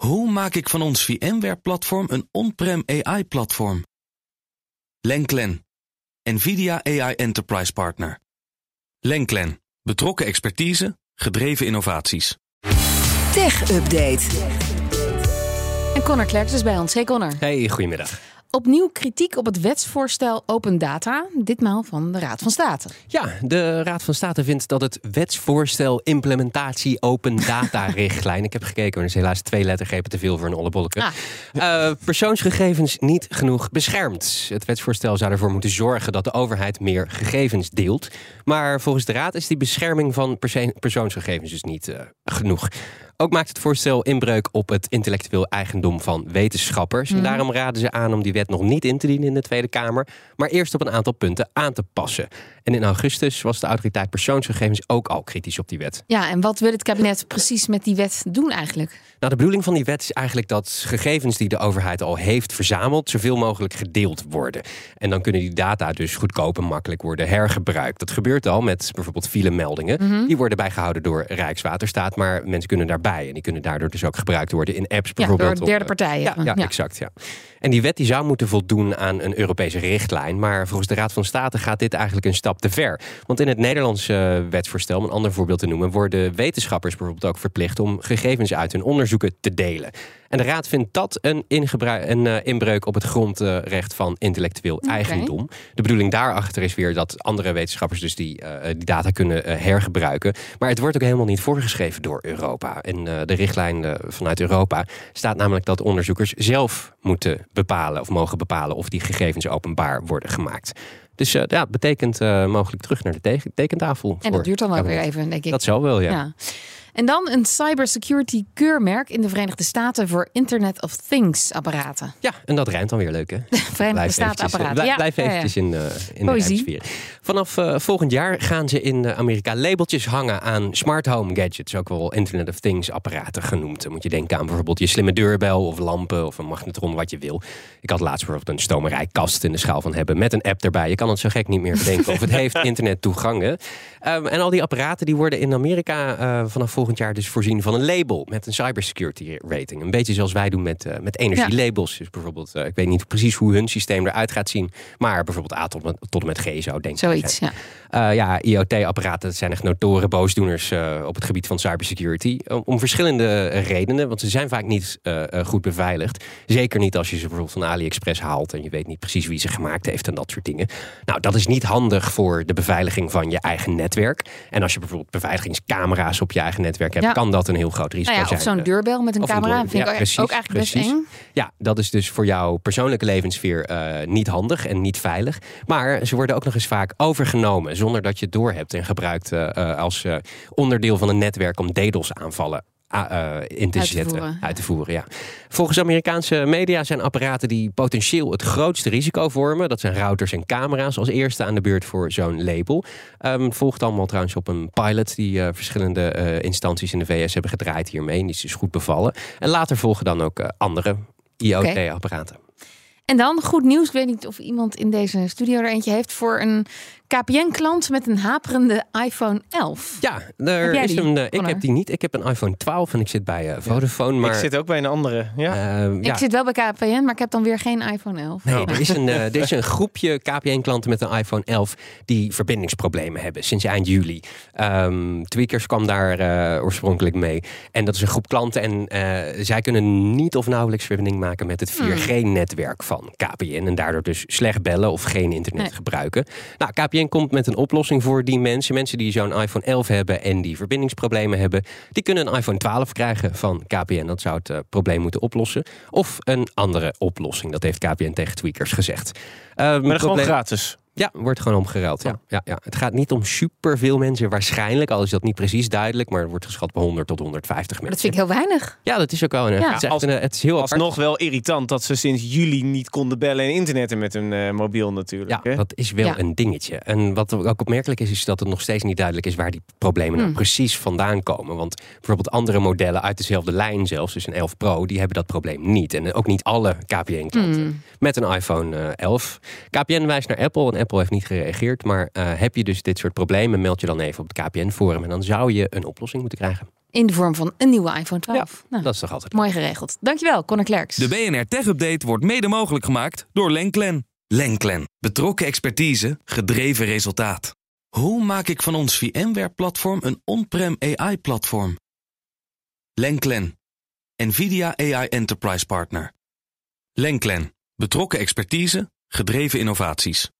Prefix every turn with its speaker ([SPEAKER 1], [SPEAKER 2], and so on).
[SPEAKER 1] Hoe maak ik van ons VMware-platform een on-prem AI-platform? Lenklen, NVIDIA AI Enterprise Partner. Lenklen, betrokken expertise, gedreven innovaties.
[SPEAKER 2] Tech Update.
[SPEAKER 3] En Connor Klerks is bij ons. Hey Connor.
[SPEAKER 4] Hey, goedemiddag.
[SPEAKER 3] Opnieuw kritiek op het wetsvoorstel Open Data, ditmaal van de Raad van State.
[SPEAKER 4] Ja, de Raad van State vindt dat het wetsvoorstel implementatie Open Data richtlijn. Ik heb gekeken, maar er is helaas twee lettergrepen te veel voor een ollebolleke.
[SPEAKER 3] Ah.
[SPEAKER 4] Eh, persoonsgegevens niet genoeg beschermd. Het wetsvoorstel zou ervoor moeten zorgen dat de overheid meer gegevens deelt. Maar volgens de Raad is die bescherming van persoonsgegevens dus niet eh, genoeg. Ook maakt het voorstel inbreuk op het intellectueel eigendom van wetenschappers. En daarom raden ze aan om die wet nog niet in te dienen in de Tweede Kamer, maar eerst op een aantal punten aan te passen. En in augustus was de autoriteit persoonsgegevens ook al kritisch op die wet.
[SPEAKER 3] Ja, en wat wil het kabinet precies met die wet doen eigenlijk?
[SPEAKER 4] Nou, de bedoeling van die wet is eigenlijk dat gegevens die de overheid al heeft verzameld, zoveel mogelijk gedeeld worden. En dan kunnen die data dus goedkoop en makkelijk worden hergebruikt. Dat gebeurt al met bijvoorbeeld filemeldingen. Die worden bijgehouden door Rijkswaterstaat, maar mensen kunnen daarbij. En die kunnen daardoor dus ook gebruikt worden in apps
[SPEAKER 3] Ja,
[SPEAKER 4] bijvoorbeeld.
[SPEAKER 3] door derde
[SPEAKER 4] eh,
[SPEAKER 3] partijen.
[SPEAKER 4] Ja, ja,
[SPEAKER 3] Ja.
[SPEAKER 4] exact. Ja. En die wet die zou moeten voldoen aan een Europese richtlijn. Maar volgens de Raad van State gaat dit eigenlijk een stap te ver. Want in het Nederlandse eh, wetsvoorstel, om een ander voorbeeld te noemen, worden wetenschappers bijvoorbeeld ook verplicht om gegevens uit hun onderzoeken te delen. En de Raad vindt dat een, een eh, inbreuk op het grondrecht van intellectueel eigendom. De bedoeling daarachter is weer dat andere wetenschappers dus die, eh, die data kunnen eh, hergebruiken. Maar het wordt ook helemaal niet voorgeschreven door Europa. In eh, de richtlijn eh, vanuit Europa staat namelijk dat onderzoekers zelf moeten bepalen of mogen bepalen of die gegevens openbaar worden gemaakt. Dus eh, ja, betekent eh, mogelijk terug naar de teken- tekentafel.
[SPEAKER 3] En dat duurt dan ook weer even, denk ik.
[SPEAKER 4] Dat zal wel, ja.
[SPEAKER 3] Ja. En dan een cybersecurity keurmerk in de Verenigde Staten voor Internet of Things apparaten.
[SPEAKER 4] Ja, en dat rijmt dan weer leuk, hè?
[SPEAKER 3] Verenigde
[SPEAKER 4] Blijf
[SPEAKER 3] Staten
[SPEAKER 4] eventjes, eh,
[SPEAKER 3] apparaten.
[SPEAKER 4] blij-
[SPEAKER 3] Ja,
[SPEAKER 4] blijf
[SPEAKER 3] ja, ja.
[SPEAKER 4] eventjes in, eh in de rijmsfeer. Vanaf eh, volgend jaar gaan ze in Amerika labeltjes hangen aan smart home gadgets. Ook wel Internet of Things apparaten genoemd. Dan moet je denken aan bijvoorbeeld je slimme deurbel of lampen of een magnetron, wat je wil. Ik had laatst bijvoorbeeld een stomerijkast in de schaal van hebben met een app erbij. Je kan het zo gek niet meer bedenken of het heeft internettoegangen. Ehm, en al die apparaten die worden in Amerika vanaf volgend jaar dus voorzien van een label met een cybersecurity rating. Een beetje zoals wij doen met, eh, met energielabels. Dus bijvoorbeeld, eh, ik weet niet precies hoe hun systeem eruit gaat zien, maar bijvoorbeeld A tot, met- tot en met G zou denk ik
[SPEAKER 3] Zoiets,
[SPEAKER 4] zijn.
[SPEAKER 3] ja.
[SPEAKER 4] Eh, ja, IoT-apparaten dat zijn echt notoren boosdoeners op het gebied van cybersecurity. Om, om verschillende redenen, want ze zijn vaak niet goed beveiligd. Zeker niet als je ze bijvoorbeeld van AliExpress haalt en je weet niet precies wie ze gemaakt heeft en dat soort dingen. Nou, dat is niet handig voor de beveiliging van je eigen netwerk. En als je bijvoorbeeld beveiligingscamera's op je eigen netwerk hebt,
[SPEAKER 3] Ja.
[SPEAKER 4] kan dat een heel groot risico
[SPEAKER 3] Nou ja, of
[SPEAKER 4] zijn.
[SPEAKER 3] zo'n deurbel met een
[SPEAKER 4] Of
[SPEAKER 3] camera. vind ik
[SPEAKER 4] ja,
[SPEAKER 3] ook,
[SPEAKER 4] precies,
[SPEAKER 3] ook eigenlijk best
[SPEAKER 4] precies.
[SPEAKER 3] eng.
[SPEAKER 4] Ja, dat is dus voor jouw persoonlijke levenssfeer eh, niet handig en niet veilig. Maar ze worden ook nog eens vaak overgenomen zonder dat je het doorhebt en gebruikt eh, eh, als onderdeel van een netwerk om DDoS-aanvallen ah, eh, in te
[SPEAKER 3] Uit te
[SPEAKER 4] zetten,
[SPEAKER 3] voeren,
[SPEAKER 4] uit te voeren. Ja. Volgens Amerikaanse media zijn apparaten die potentieel het grootste risico vormen. Dat zijn routers en camera's als eerste aan de beurt voor zo'n label. Het volgt allemaal trouwens op een pilot die eh, verschillende eh, instanties in de VS hebben gedraaid hiermee. En die is dus goed bevallen. En later volgen dan ook andere IoT-apparaten.
[SPEAKER 3] En dan goed nieuws. Ik weet niet of iemand in deze studio er eentje heeft voor een KPN-klant met een haperende iPhone 11.
[SPEAKER 4] Ja, er
[SPEAKER 3] Heb
[SPEAKER 4] is een, eh, ik heb die niet. Ik heb een iPhone 12 en ik zit bij eh, Vodafone. Maar
[SPEAKER 5] ik zit ook bij een andere. Ja.
[SPEAKER 4] eh, ja.
[SPEAKER 3] Ik zit wel bij KPN, maar ik heb dan weer geen iPhone 11.
[SPEAKER 4] Nee, er is, een, eh, er is een groepje KPN-klanten met een iPhone 11 die verbindingsproblemen hebben sinds eind juli. Ehm Tweakers kwam daar oorspronkelijk mee. En dat is een groep klanten en eh, zij kunnen niet of nauwelijks verbinding maken met het 4G-netwerk van KPN. En daardoor dus slecht bellen of geen internet
[SPEAKER 3] Nee.
[SPEAKER 4] gebruiken. Nou, KPN komt met een oplossing voor die mensen. Mensen die zo'n iPhone 11 hebben en die verbindingsproblemen hebben, die kunnen een iPhone 12 krijgen van KPN. Dat zou het eh, probleem moeten oplossen. Of een andere oplossing. Dat heeft KPN tegen Tweakers gezegd. Ehm,
[SPEAKER 5] Maar gewoon gratis.
[SPEAKER 4] Ja, wordt gewoon omgeruild. Ja. Ja, ja. Het gaat niet om superveel mensen waarschijnlijk, al is dat niet precies duidelijk, maar er wordt geschat bij 100 tot 150
[SPEAKER 3] Maar dat
[SPEAKER 4] mensen.
[SPEAKER 3] vind ik heel weinig.
[SPEAKER 4] Ja, dat is ook wel een.
[SPEAKER 3] Ja.
[SPEAKER 4] Het is,
[SPEAKER 5] Als-
[SPEAKER 4] een, het is heel apart.
[SPEAKER 5] Alsnog wel irritant dat ze sinds juli niet konden bellen en internetten met hun eh, mobiel natuurlijk.
[SPEAKER 4] Ja,
[SPEAKER 5] hè?
[SPEAKER 4] dat is wel
[SPEAKER 3] Ja.
[SPEAKER 4] een dingetje. En wat ook opmerkelijk is, is dat het nog steeds niet duidelijk is waar die problemen nou
[SPEAKER 3] Hmm.
[SPEAKER 4] precies vandaan komen. Want bijvoorbeeld andere modellen uit dezelfde lijn zelfs, dus een 11 Pro, die hebben dat probleem niet. En ook niet alle KPN-klanten
[SPEAKER 3] Hmm.
[SPEAKER 4] met een iPhone eh, 11. KPN wijst naar Apple en Apple heeft niet gereageerd. Maar eh, heb je dus dit soort problemen, meld je dan even op het KPN-forum en dan zou je een oplossing moeten krijgen.
[SPEAKER 3] In de vorm van een nieuwe iPhone 12. nou,
[SPEAKER 4] Dat is toch altijd.
[SPEAKER 3] mooi geregeld. Dankjewel, Conor Klerks.
[SPEAKER 1] De BNR Tech Update wordt mede mogelijk gemaakt door Lenklen. Lenklen. Betrokken expertise, gedreven resultaat. Hoe maak ik van ons VMware-platform een on-prem AI-platform? Lenklen. NVIDIA AI Enterprise Partner. Lenklen. Betrokken expertise, gedreven innovaties.